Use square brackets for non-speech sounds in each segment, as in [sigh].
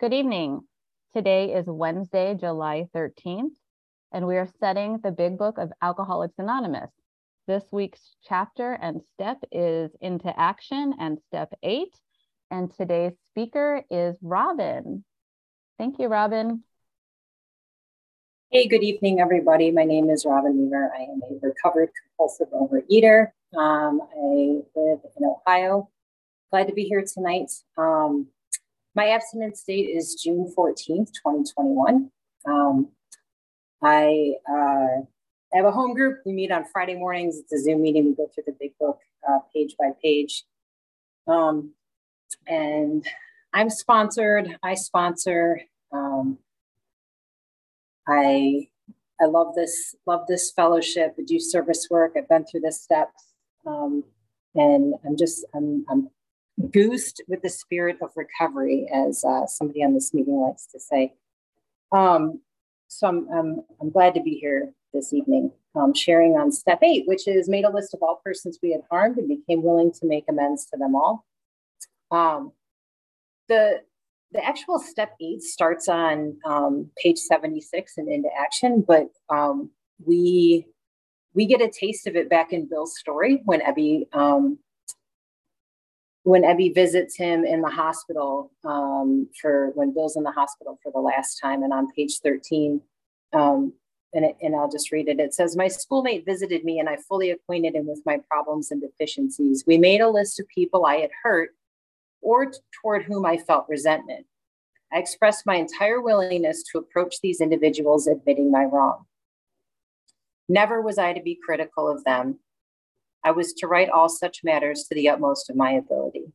Good evening. Today is Wednesday, July 13th, and we are studying the Big Book of Alcoholics Anonymous. This week's chapter and step is Into Action and Step 8, and today's speaker is Robin. Thank you, Robin. Hey, good evening, everybody. My name is Robin Weaver. I am a recovered compulsive overeater. Um, I live in Ohio. Glad to be here tonight. Um, my abstinence date is June 14th, 2021. Um, I uh, have a home group. We meet on Friday mornings. It's a Zoom meeting. We go through the big book uh, page by page. Um, and I'm sponsored. I sponsor. Um, I I love this love this fellowship. I do service work. I've been through the steps, um, and I'm just I'm I'm goosed with the spirit of recovery, as uh, somebody on this meeting likes to say. Um, so I'm, I'm, I'm, glad to be here this evening, um, sharing on step eight, which is made a list of all persons we had harmed and became willing to make amends to them all. Um, the, the actual step eight starts on um, page 76 and into action, but um, we we get a taste of it back in Bill's story when Ebby um, when Ebby visits him in the hospital um, for when Bill's in the hospital for the last time, and on page 13, um, and, it, and I'll just read it. It says, My schoolmate visited me and I fully acquainted him with my problems and deficiencies. We made a list of people I had hurt or toward whom I felt resentment. I expressed my entire willingness to approach these individuals, admitting my wrong. Never was I to be critical of them, I was to write all such matters to the utmost of my ability.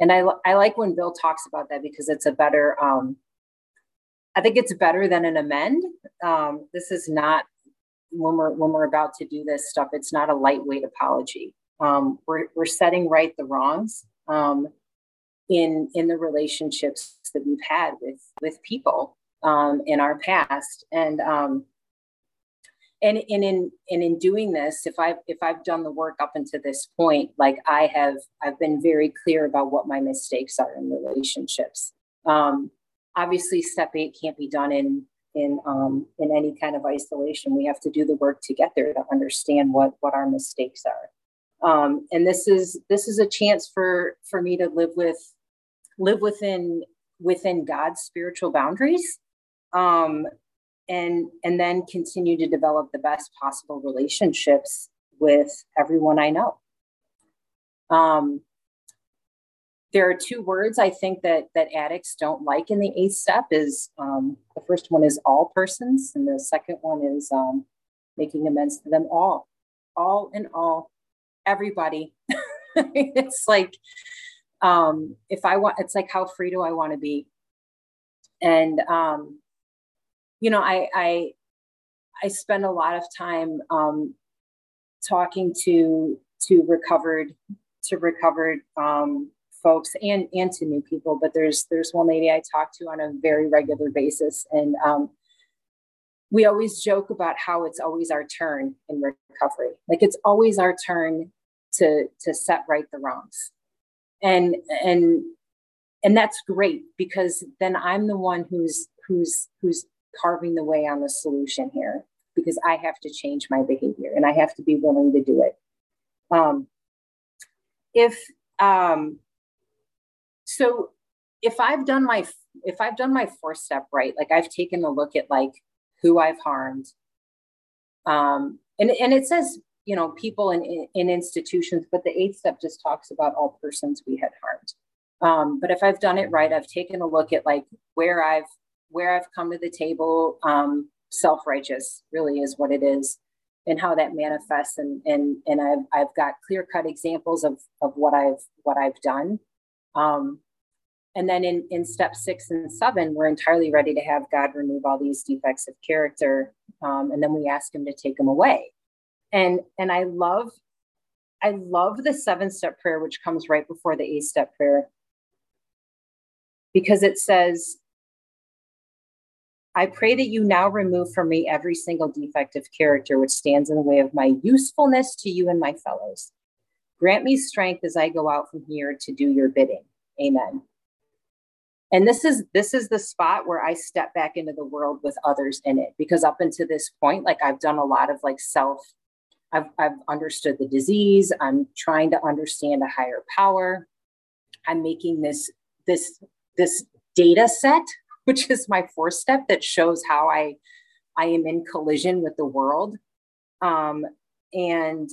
And I, I like when Bill talks about that because it's a better, um, I think it's better than an amend. Um, this is not when we're when we're about to do this stuff. It's not a lightweight apology. Um, we're we're setting right the wrongs um, in in the relationships that we've had with with people um, in our past, and um, and, and in and in doing this if i've if i've done the work up until this point like i have i've been very clear about what my mistakes are in relationships. Um, obviously step eight can't be done in in um, in any kind of isolation. We have to do the work to get there to understand what what our mistakes are. Um, and this is this is a chance for for me to live with live within within god's spiritual boundaries. Um, and and then continue to develop the best possible relationships with everyone I know. Um, there are two words I think that that addicts don't like in the eighth step. Is um, the first one is all persons, and the second one is um, making amends to them all, all in all, everybody. [laughs] it's like um, if I want, it's like how free do I want to be, and um, you know, I I I spend a lot of time um, talking to to recovered to recovered um, folks and and to new people. But there's there's one lady I talk to on a very regular basis, and um, we always joke about how it's always our turn in recovery. Like it's always our turn to to set right the wrongs, and and and that's great because then I'm the one who's who's who's carving the way on the solution here because I have to change my behavior and I have to be willing to do it. Um, if um, so, if I've done my if I've done my fourth step right, like I've taken a look at like who I've harmed, um, and and it says you know people in, in, in institutions, but the eighth step just talks about all persons we had harmed. Um, but if I've done it right, I've taken a look at like where I've where I've come to the table, um, self righteous really is what it is, and how that manifests. And and and I've I've got clear cut examples of of what I've what I've done. Um, and then in in step six and seven, we're entirely ready to have God remove all these defects of character, um, and then we ask Him to take them away. And and I love I love the seven step prayer, which comes right before the eight step prayer, because it says, I pray that you now remove from me every single defect of character which stands in the way of my usefulness to you and my fellows. Grant me strength as I go out from here to do your bidding. Amen. and this is this is the spot where i step back into the world with others in it because up until this point like i've done a lot of like self i've, I've understood the disease i'm trying to understand a higher power i'm making this this this data set [laughs] which is my fourth step that shows how i i am in collision with the world. Um and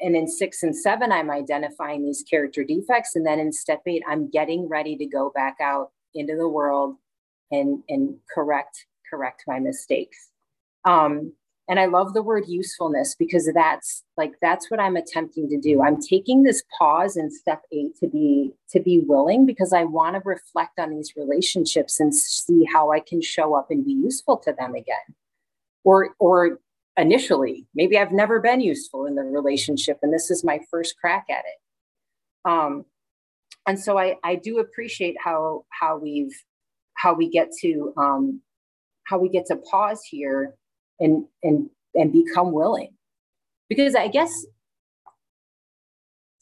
and in six and seven i'm identifying these character defects. And then in step eight i'm getting ready to go back out into the world and and correct correct my mistakes. Um, and i love the word usefulness because that's like that's what i'm attempting to do. I'm taking this pause in step eight to be to be willing because i want to reflect on these relationships and see how i can show up and be useful to them again. Or or initially maybe i've never been useful in the relationship and this is my first crack at it. Um, and so I, I do appreciate how how we've how we get to um, how we get to pause here and and and become willing because I guess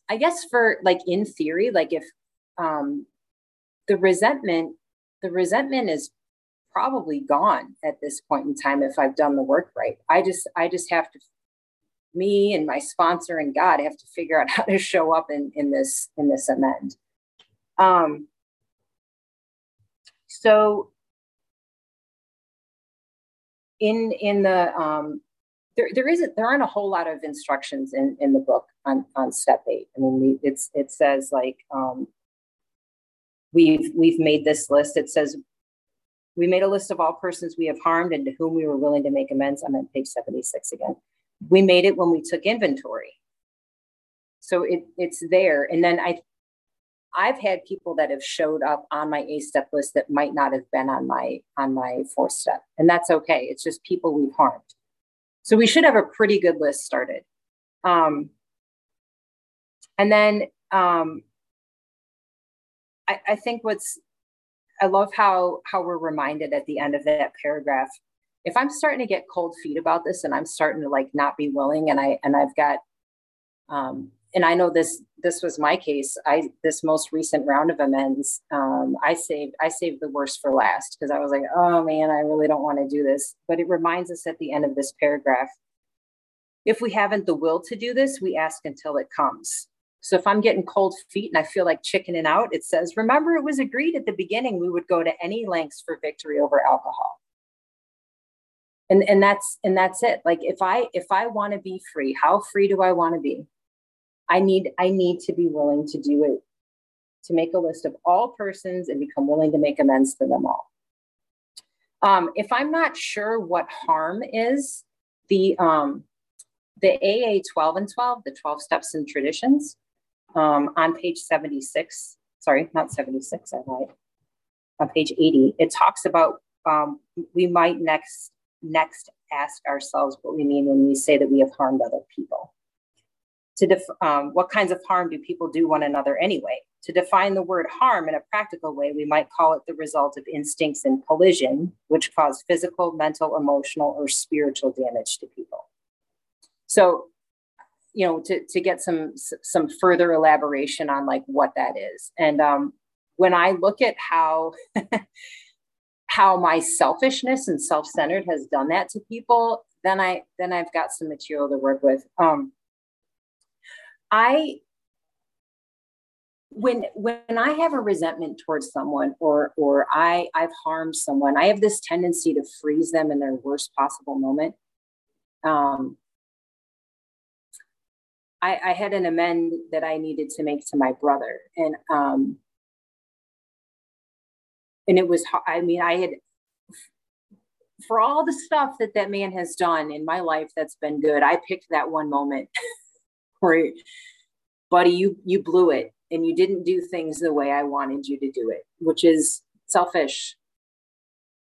I guess for like in theory like if um, the resentment the resentment is probably gone at this point in time if I've done the work right. I just I just have to me and my sponsor and God have to figure out [laughs] how to show up in in this in this amend. Um, so in in the um, there there isn't there aren't a whole lot of instructions in in the book on on step eight. I mean, we, it's it says like um, we've we've made this list. It says we made a list of all persons we have harmed and to whom we were willing to make amends. I'm on page 76 again. We made it when we took inventory. So it, it's there. And then I I've had people that have showed up on my A step list that might not have been on my on my fourth step, and that's okay. It's just people we've harmed. So we should have a pretty good list started. Um, and then um, I, I think what's I love how how we're reminded at the end of that paragraph. If I'm starting to get cold feet about this, and I'm starting to like not be willing, and I and I've got um, and I know this this was my case. I this most recent round of amends, um, I saved I saved the worst for last because I was like, oh man, I really don't want to do this. But it reminds us at the end of this paragraph, if we haven't the will to do this, we ask until it comes. So if I'm getting cold feet and I feel like chickening out, it says, remember it was agreed at the beginning we would go to any lengths for victory over alcohol. And and that's and that's it. Like if I if I want to be free, how free do I want to be? I need I need to be willing to do it, to make a list of all persons and become willing to make amends to them all. Um, if I'm not sure what harm is, the um, the AA 12 and 12, the 12 steps and traditions, um, on page 76, sorry, not 76, I lied, on page 80, it talks about um, we might next next ask ourselves what we mean when we say that we have harmed other people to def- um, what kinds of harm do people do one another anyway? To define the word harm in a practical way, we might call it the result of instincts in collision, which cause physical, mental, emotional, or spiritual damage to people. So, you know, to, to get some some further elaboration on like what that is, and um, when I look at how [laughs] how my selfishness and self-centered has done that to people, then I then I've got some material to work with. Um, I when when I have a resentment towards someone or or I I've harmed someone, I have this tendency to freeze them in their worst possible moment. Um, I, I had an amend that I needed to make to my brother, and um, and it was I mean I had for all the stuff that that man has done in my life that's been good. I picked that one moment [laughs] where buddy you you blew it and you didn't do things the way i wanted you to do it which is selfish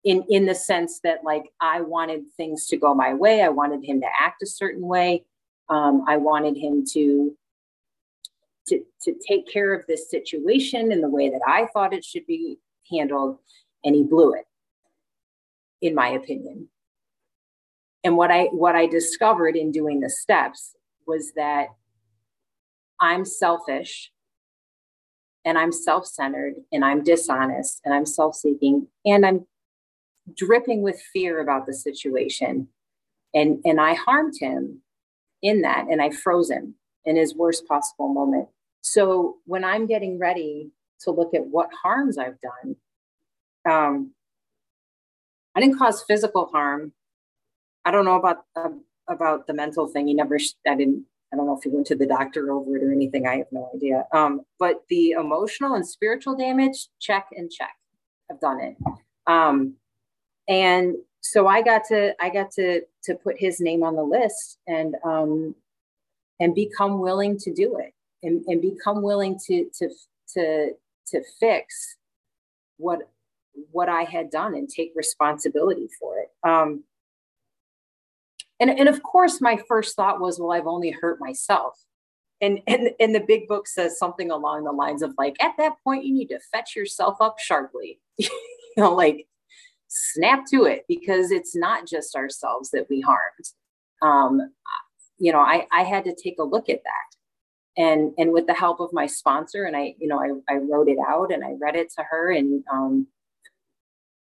in in the sense that like i wanted things to go my way. I wanted him to act a certain way. Um, i wanted him to to to take care of this situation in the way that i thought it should be handled and he blew it in my opinion. And what i what i discovered in doing the steps was that I'm selfish and I'm self centered and I'm dishonest and I'm self seeking and I'm dripping with fear about the situation. And, and I harmed him in that and I froze him in his worst possible moment. So when I'm getting ready to look at what harms I've done, um, I didn't cause physical harm. I don't know about uh, about the mental thing. He never. I didn't. I don't know if he went to the doctor over it or anything. I have no idea. Um, but the emotional and spiritual damage, check and check. I've done it. Um, and so I got to I got to to put his name on the list and um, and become willing to do it and, and become willing to to to to fix what what I had done and take responsibility for it. Um, and, and of course, my first thought was, well, I've only hurt myself. And, and, and the big book says something along the lines of like, at that point, you need to fetch yourself up sharply, [laughs] you know, like snap to it because it's not just ourselves that we harmed. Um, you know, I, I had to take a look at that and and with the help of my sponsor and i you know i, I wrote it out and i read it to her and um,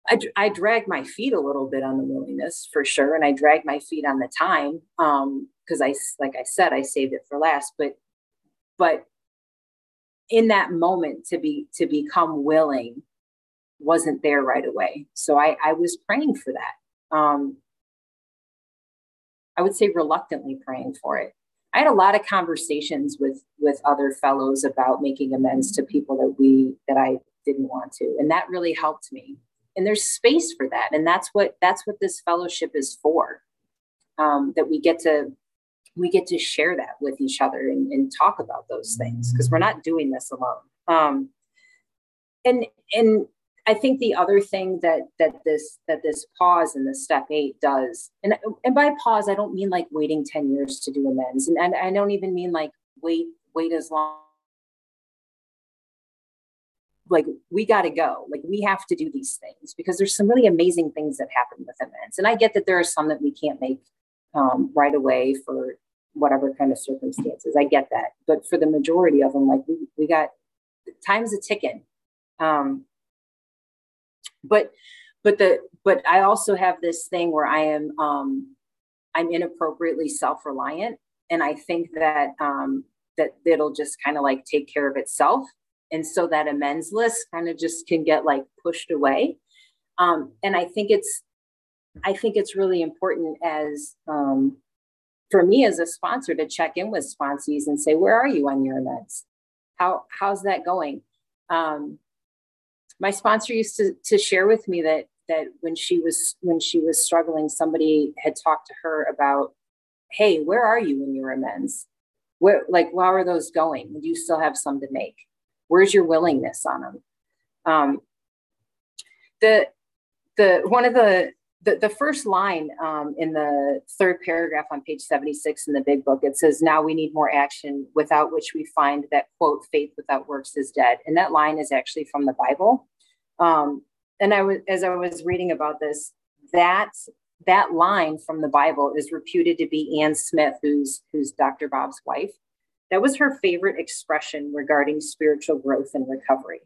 I, I dragged my feet a little bit on the willingness for sure. And I dragged my feet on the time. Um, cause I, like I said, I saved it for last, but, but in that moment to be, to become willing wasn't there right away. So I, I was praying for that. Um, I would say reluctantly praying for it. I had a lot of conversations with with other fellows about making amends to people that we that I didn't want to, and that really helped me and there's space for that. And that's what that's what this fellowship is for um, that we get to we get to share that with each other and, and talk about those things because we're not doing this alone. Um, and and I think the other thing that that this that this pause in the step eight does, and and by pause I don't mean like waiting ten years to do amends, and, and I don't even mean like wait wait as long like we got to go. Like we have to do these things because there's some really amazing things that happen with events. And i get that there are some that we can't make um, right away for whatever kind of circumstances. I get that. But for the majority of them like we, we got time's a ticking. Um, but but the but i also have this thing where i am um, i'm inappropriately self-reliant. And i think that um, that it'll just kind of like take care of itself and so that amends list kind of just can get like pushed away. Um, and i think it's i think it's really important as um, for me as a sponsor to check in with sponsees and say where are you on your amends how how's that going? Um, my sponsor used to, to share with me that that when she was when she was struggling somebody had talked to her about hey where are you in your amends? Where like how are those going? Do you still have some to make Where's your willingness on them? Um, the the one of the the, the first line um, in the third paragraph on page 76 in the big book it says now we need more action without which we find that quote faith without works is dead. And that line is actually from the bible. Um, and i was as i was reading about this that that line from the bible is reputed to be anne smith who's who's dr bob's wife that was her favorite expression regarding spiritual growth and recovery,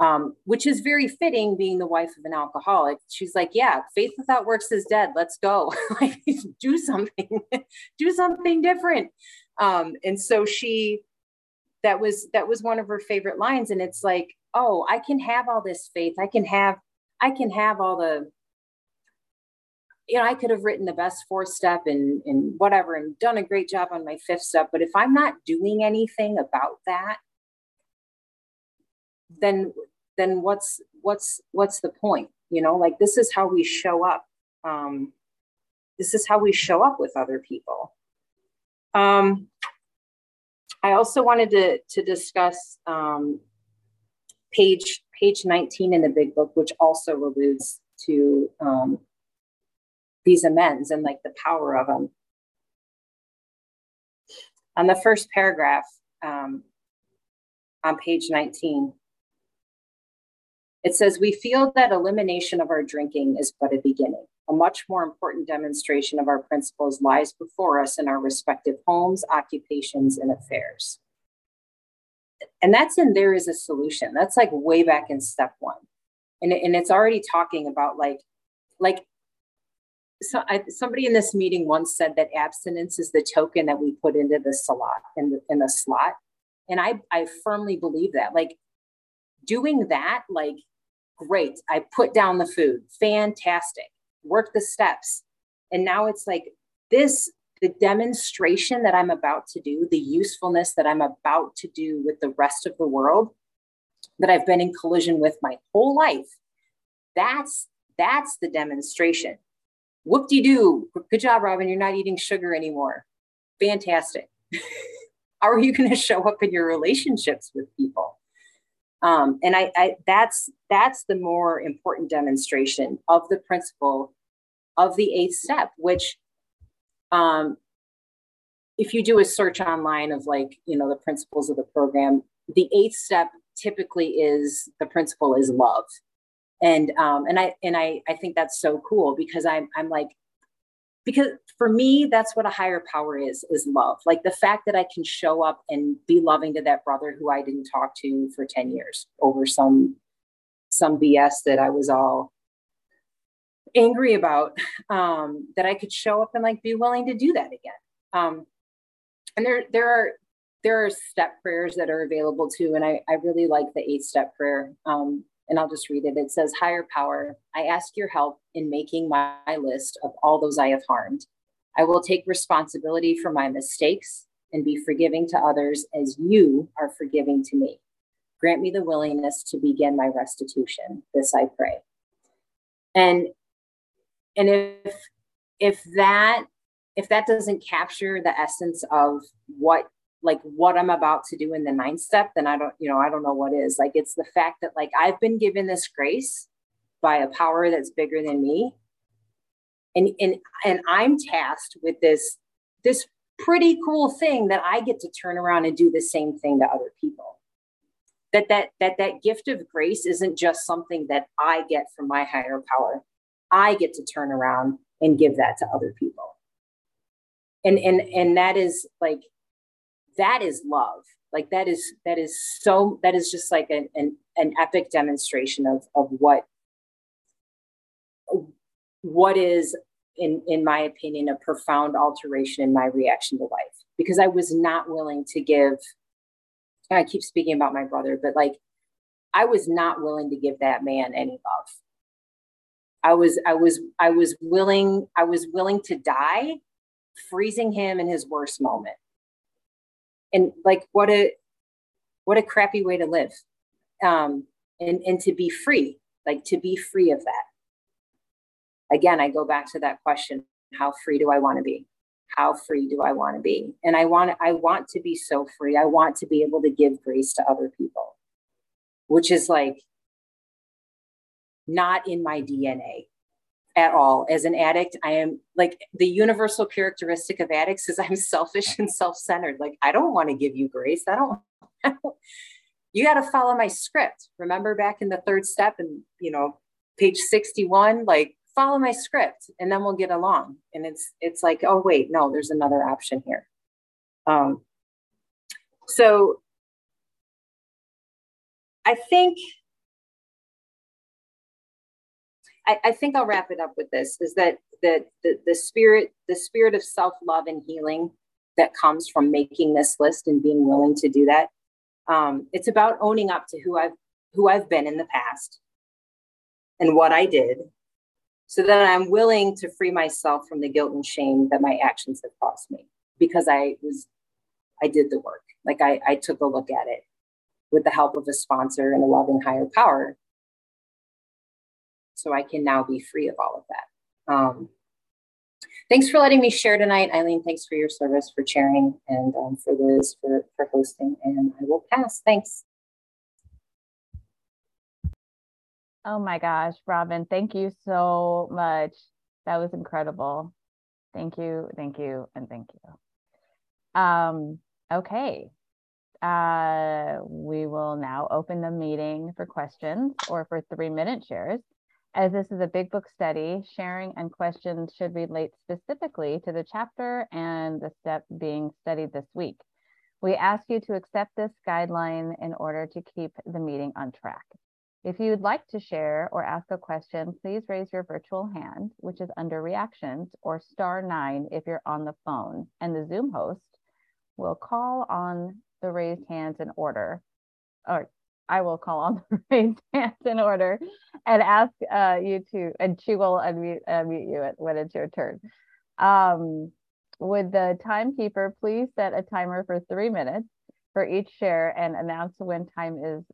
um, which is very fitting being the wife of an alcoholic. She's like, Yeah, faith without works is dead. Let's go. [laughs] like, do something, [laughs] do something different. Um, and so she, that was that was one of her favorite lines and it's like oh i can have all this faith i can have i can have all the you know, I could have written the best fourth step and, and whatever and done a great job on my fifth step. But if I'm not doing anything about that, then then what's what's what's the point? You know, like this is how we show up. Um, this is how we show up with other people. Um, I also wanted to to discuss um, page page 19 in the big book, which also alludes to um, these amends and like the power of them. On the first paragraph um, on page 19, it says, We feel that elimination of our drinking is but a beginning. A much more important demonstration of our principles lies before us in our respective homes, occupations, and affairs. and that's in there is a solution. That's like way back in step one. And, and it's already talking about like, like so I, somebody in this meeting once said that abstinence is the token that we put into the slot in the, in the slot. And I, I firmly believe that like doing that, like, great. I put down the food, fantastic, work the steps. And now it's like this the demonstration that I'm about to do, the usefulness that I'm about to do with the rest of the world that I've been in collision with my whole life. That's that's the demonstration. Whoop de doo. Good job, Robin. You're not eating sugar anymore. Fantastic. [laughs] How are you going to show up in your relationships with people? Um, and I, I that's that's the more important demonstration of the principle of the eighth step, which um, if you do a search online of like you know the principles of the program the eighth step typically is the principle is love and um and i and i i think that's so cool because i'm i'm like because for me that's what a higher power is is love like the fact that i can show up and be loving to that brother who i didn't talk to for 10 years over some some bs that i was all angry about um, that I could show up and like be willing to do that again. Um, and there there are there are step prayers that are available too, and I I really like the eight step prayer. Um, and I'll just read it. It says, "Higher power, I ask your help in making my list of all those I have harmed. I will take responsibility for my mistakes and be forgiving to others as you are forgiving to me. Grant me the willingness to begin my restitution. This I pray." And and if if that if that doesn't capture the essence of what like what i'm about to do in the ninth step then i don't you know i don't know what is. Like it's the fact that like i've been given this grace by a power that's bigger than me. And and and i'm tasked with this this pretty cool thing that i get to turn around and do the same thing to other people. That that that that gift of grace isn't just something that i get from my higher power. I get to turn around and give that to other people. And and and that is like that is love. Like that is that is so that is just like an an, an epic demonstration of of what what is in in my opinion a profound alteration in my reaction to life because I was not willing to give I keep speaking about my brother but like I was not willing to give that man any love I was I was I was willing I was willing to die freezing him in his worst moment. And like what a what a crappy way to live. Um and and to be free, like to be free of that. Again, I go back to that question, how free do I want to be? How free do I want to be? And I want I want to be so free. I want to be able to give grace to other people. Which is like not in my DNA at all. As an addict, I am like the universal characteristic of addicts is I'm [laughs] selfish and self centered. Like, I don't want to give you grace. I don't, I [laughs] don't you got to follow my script. Remember back in the third step and, you know, page 61, like follow my script and then we'll get along. And it's, it's like, oh, wait, no, there's another option here. Um, so I think I, I think I'll wrap it up with this is that the, the, the spirit, the spirit of self-love and healing that comes from making this list and being willing to do that. Um, it's about owning up to who I've who I've been in the past and what I did so that I'm willing to free myself from the guilt and shame that my actions have caused me because I was I did the work. Like I, I took a look at it with the help of a sponsor and a loving higher power so I can now be free of all of that. Um, thanks for letting me share tonight. Eileen, thanks for your service, for sharing, and um, for Liz for, for hosting. And I will pass. Thanks. Oh my gosh, Robin, thank you so much. That was incredible. Thank you, thank you, and thank you. Um, okay. Uh, we will now open the meeting for questions or for three minute shares. As this is a big book study, sharing and questions should relate specifically to the chapter and the step being studied this week. We ask you to accept this guideline in order to keep the meeting on track. If you'd like to share or ask a question, please raise your virtual hand, which is under reactions, or star nine if you're on the phone, and the Zoom host will call on the raised hands in order, or I will call on [laughs] the raised hands in order and ask uh, you to, and she will unmute, unmute you when it's your turn. Um, would the timekeeper please set a timer for three minutes for each share and announce when time is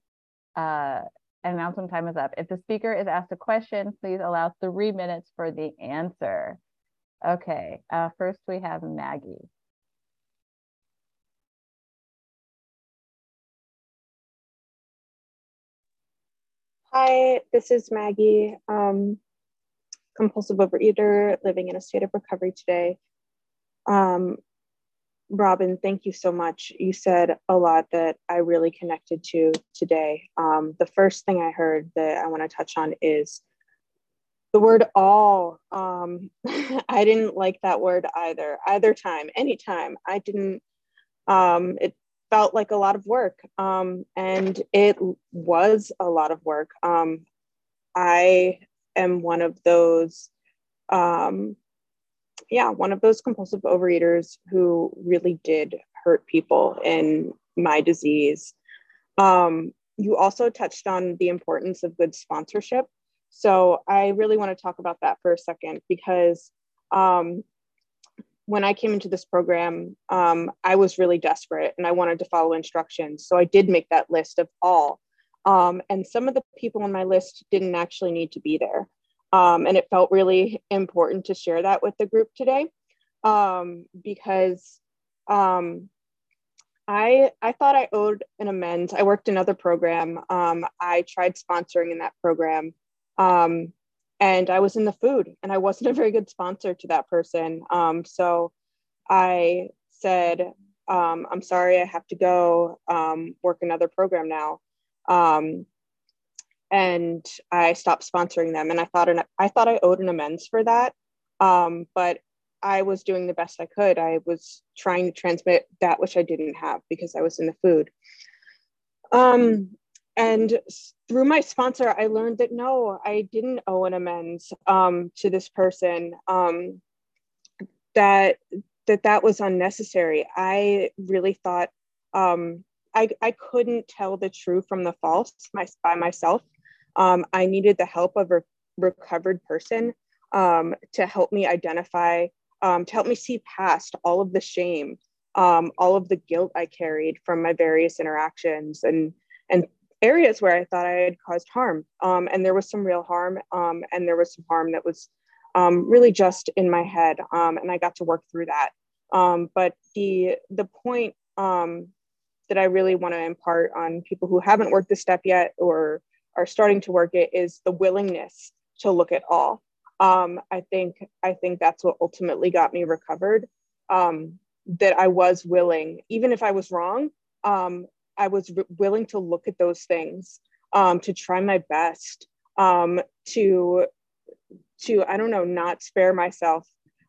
uh, announce when time is up. If the speaker is asked a question, please allow three minutes for the answer. Okay, uh, first we have Maggie. Hi, this is Maggie, um, compulsive overeater living in a state of recovery today. Um, Robin, thank you so much. You said a lot that I really connected to today. Um, the first thing I heard that I want to touch on is the word all. Um, [laughs] I didn't like that word either, either time, anytime. I didn't, um, it felt like a lot of work. Um, and it was a lot of work. Um, I am one of those um, yeah, one of those compulsive overeaters who really did hurt people in my disease. Um, you also touched on the importance of good sponsorship. So I really want to talk about that for a second because um, when I came into this program, um, I was really desperate and I wanted to follow instructions. So I did make that list of all. Um, and some of the people on my list didn't actually need to be there. Um, and it felt really important to share that with the group today um, because um, I, I thought I owed an amends. I worked in another program. Um, I tried sponsoring in that program and I was in the food and I wasn't a very good sponsor to that person. Um, so I said, I'm sorry, I have to go work another program now. Um, and I stopped sponsoring them. And I thought an, I thought I owed an amends for that, um, but I was doing the best I could. I was trying to transmit that which I didn't have because I was in the food. Um, and through my sponsor, I learned that no, I didn't owe an amends um, to this person. Um, that that that was unnecessary. I really thought um, I, I couldn't tell the true from the false my, by myself. Um, I needed the help of a recovered person um, to help me identify, um, to help me see past all of the shame, all of the guilt I carried from my various interactions and and areas where I thought I had caused harm. Um, and there was some real harm, um, and there was some harm that was really just in my head, and I got to work through that. but the the point that I really want to impart on people who haven't worked the step yet or are starting to work it is the willingness to look at all. Um, I think I think that's what ultimately got me recovered. Um, that I was willing, even if I was wrong, um, I was willing to look at those things, um, to try my best, um, to to I don't know, not spare myself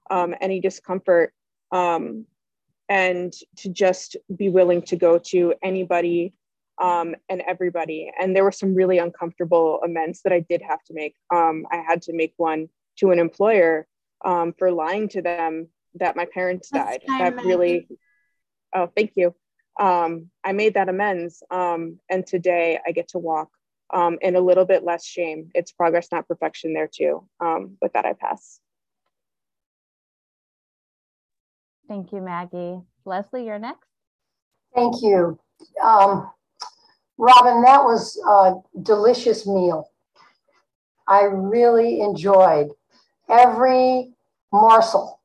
um, any discomfort, and to just be willing to go to anybody um, and everybody. And there were some really uncomfortable amends that I did have to make. Um, I had to make one to an employer um, for lying to them that my parents died. That really, oh, thank you. Um, I made that amends. Um, and today I get to walk um, in a little bit less shame. It's progress, not perfection, there too. with that, I pass. Thank you, Maggie. Leslie, you're next. Thank you. Um, Robin, that was a delicious meal. I really enjoyed every morsel.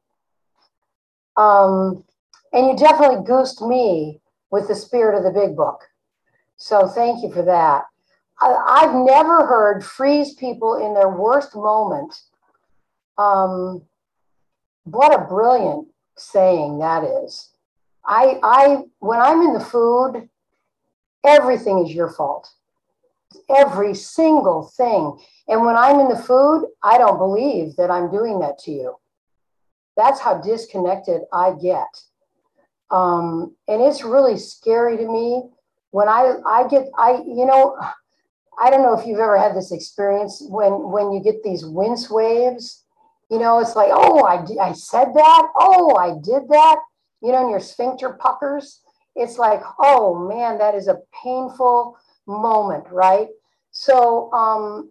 Um, and you definitely goosed me with the spirit of the big book. So thank you for that. I, have never heard freeze people in their worst moment. Um, what a brilliant saying that is. I, I, when I'm in the food, Everything is your fault. Every single thing. And when I'm in the food, I don't believe that I'm doing that to you. That's how disconnected I get. Um, and it's really scary to me when I, I get, I, you know, I don't know if you've ever had this experience when, when you get these wince waves, you know, it's like, oh, I, I said that. Oh, I did that. You know, and your sphincter puckers. It's like, oh man, that is a painful moment, right? So um,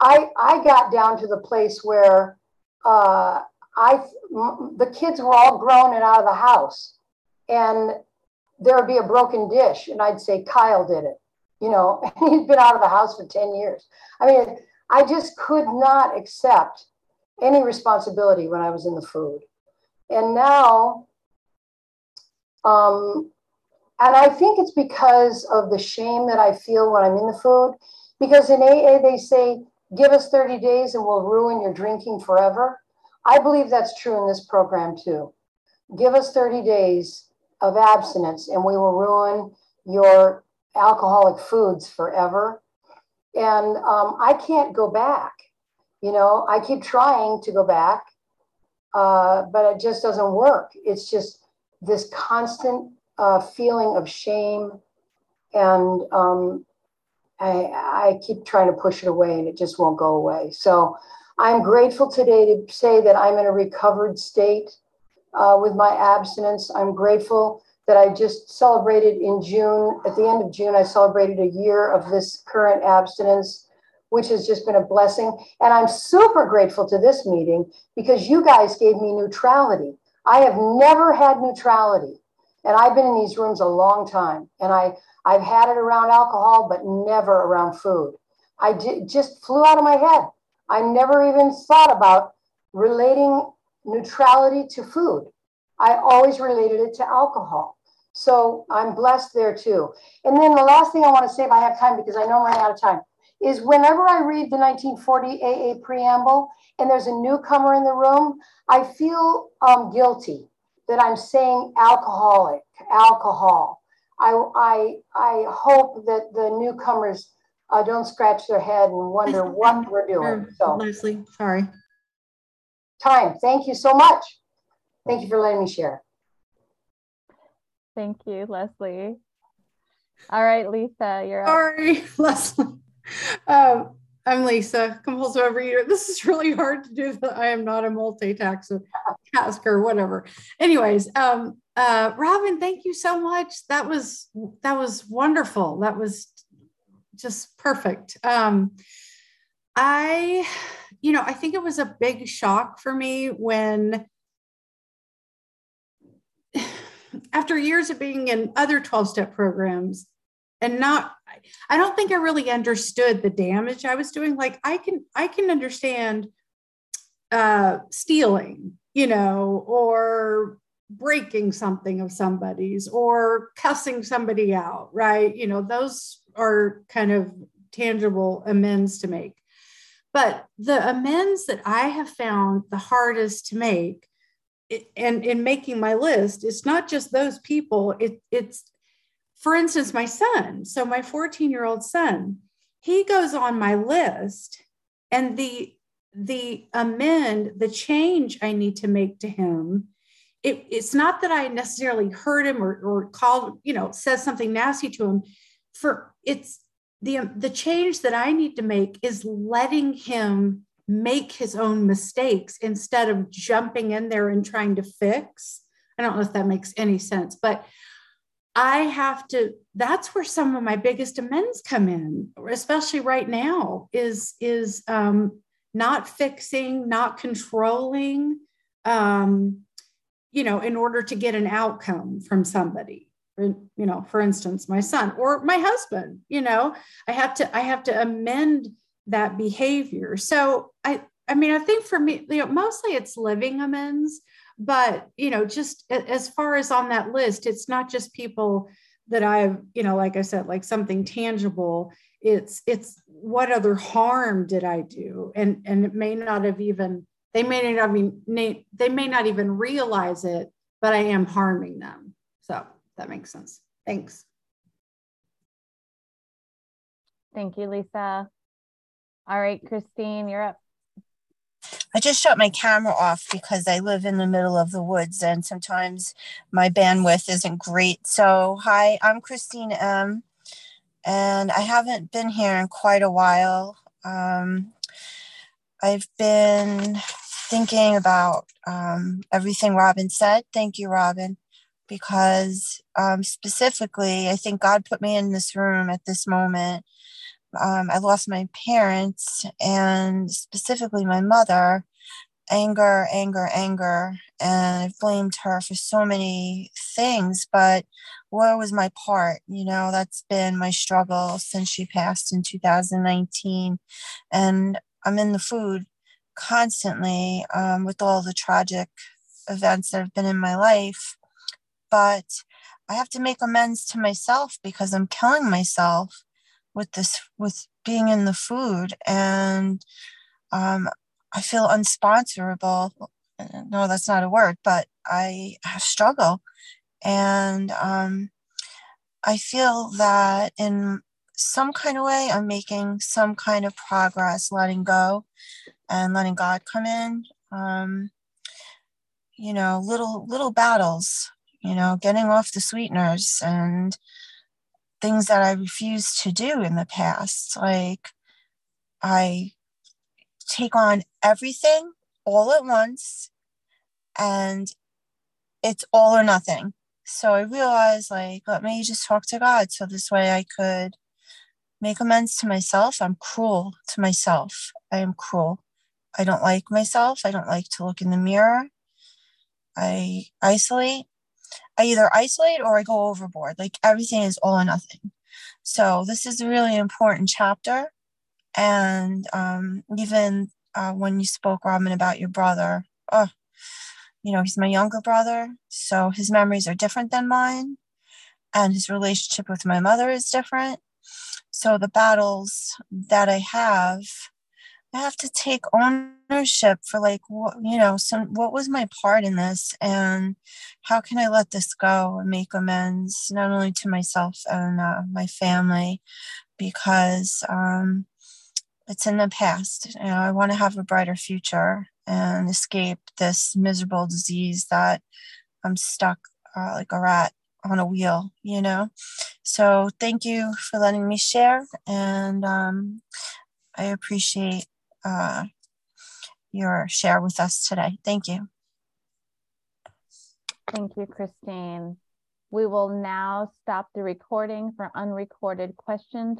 I, I got down to the place where uh, I, the kids were all grown and out of the house and there would be a broken dish and I'd say, Kyle did it, you know, [laughs] he'd been out of the house for 10 years. I mean, I just could not accept any responsibility when I was in the food. And now, um, and I think it's because of the shame that I feel when I'm in the food. Because in AA, they say, give us 30 days and we'll ruin your drinking forever. I believe that's true in this program too. Give us 30 days of abstinence and we will ruin your alcoholic foods forever. And um, I can't go back. You know, I keep trying to go back, uh, but it just doesn't work. It's just this constant uh, feeling of shame. And um, I, I keep trying to push it away and it just won't go away. So I'm grateful today to say that I'm in a recovered state uh, with my abstinence. I'm grateful that I just celebrated in June. At the end of June, I celebrated a year of this current abstinence, which has just been a blessing. And I'm super grateful to this meeting because you guys gave me neutrality. I have never had neutrality. And I've been in these rooms a long time. And I, I've had it around alcohol, but never around food. I just flew out of my head. I never even thought about relating neutrality to food. I always related it to alcohol. So I'm blessed there too. And then the last thing I want to say, if I have time, because I know I'm running out of time, is whenever I read the 1940 AA preamble and there's a newcomer in the room, I feel um, guilty that I'm saying alcoholic, alcohol. I, I, I hope that the newcomers uh, don't scratch their head and wonder what we're doing. [laughs] So, Leslie, sorry. Time. Thank you so much. Thank you for letting me share. Thank you, Leslie. All right, Lisa, you're up. Sorry, [laughs] Leslie. Um, I'm Lisa, compulsive overeater. This is really hard to do. I am not a multitasker, tasker, whatever. Anyways, um, uh, Robin, thank you so much. That was that was wonderful. That was just perfect. Um, I, you know, I think it was a big shock for me when, [sighs] after years of being in other 12 step programs and not, I don't think I really understood the damage I was doing. Like I can, I can understand uh, stealing, you know, or breaking something of somebody's or cussing somebody out, right? You know, those are kind of tangible amends to make. But the amends that I have found the hardest to make, and in making my list, it's not just those people. It, it's, for instance, my son. So my 14 year old son, he goes on my list, and the the amend, the change I need to make to him it, it's not that I necessarily hurt him or, or called, you know, says something nasty to him. For it's the the change that I need to make is letting him make his own mistakes instead of jumping in there and trying to fix. I don't know if that makes any sense, but I have to that's where some of my biggest amends come in, especially right now, is is um, not fixing, not controlling, um, you know, in order to get an outcome from somebody you know for instance my son or my husband you know i have to i have to amend that behavior. So i i mean i think for me you know mostly it's living amends but you know just as far as on that list it's not just people that i've you know like i said like something tangible. It's it's what other harm did i do? And and it may not have even they may not even they may not even realize it but i am harming them. So that makes sense. Thanks. Thank you, Lisa. All right, Christine, you're up. I just shut my camera off because I live in the middle of the woods and sometimes my bandwidth isn't great. So, hi, I'm Christine M. And I haven't been here in quite a while. Um, I've been thinking about um, everything Robin said. Thank you, Robin, because um, specifically, I think God put me in this room at this moment um, I lost my parents and specifically my mother. Anger, anger, anger. And I blamed her for so many things, but where was my part? You know, that's been my struggle since she passed in 2019. And I'm in the food constantly um, with all the tragic events that have been in my life. But I have to make amends to myself because I'm killing myself with this with being in the food and um, i feel unsponsorable. No that's not a word but i struggle and um, i feel that in some kind of way i'm making some kind of progress letting go and letting god come in. Um, you know little little battles you know getting off the sweeteners and things that I refused to do in the past. Like I take on everything all at once and it's all or nothing. So I realized like let me just talk to God so this way I could make amends to myself. I'm cruel to myself. I am cruel. I don't like myself. I don't like to look in the mirror. I isolate. I either isolate or I go overboard. Like everything is all or nothing. So this is a really important chapter. And um, even uh, when you spoke, Robin, about your brother, oh, you know, he's my younger brother. So his memories are different than mine. And his relationship with my mother is different. So the battles that I have I have to take ownership for like what you know some what was my part in this and how can I let this go and make amends not only to myself and uh, my family because um, it's in the past. You know, I want to have a brighter future and escape this miserable disease that I'm stuck uh, like a rat on a wheel, you know. So thank you for letting me share, and um, I appreciate uh, your share with us today. Thank you. Thank you, Christine. We will now stop the recording for unrecorded questions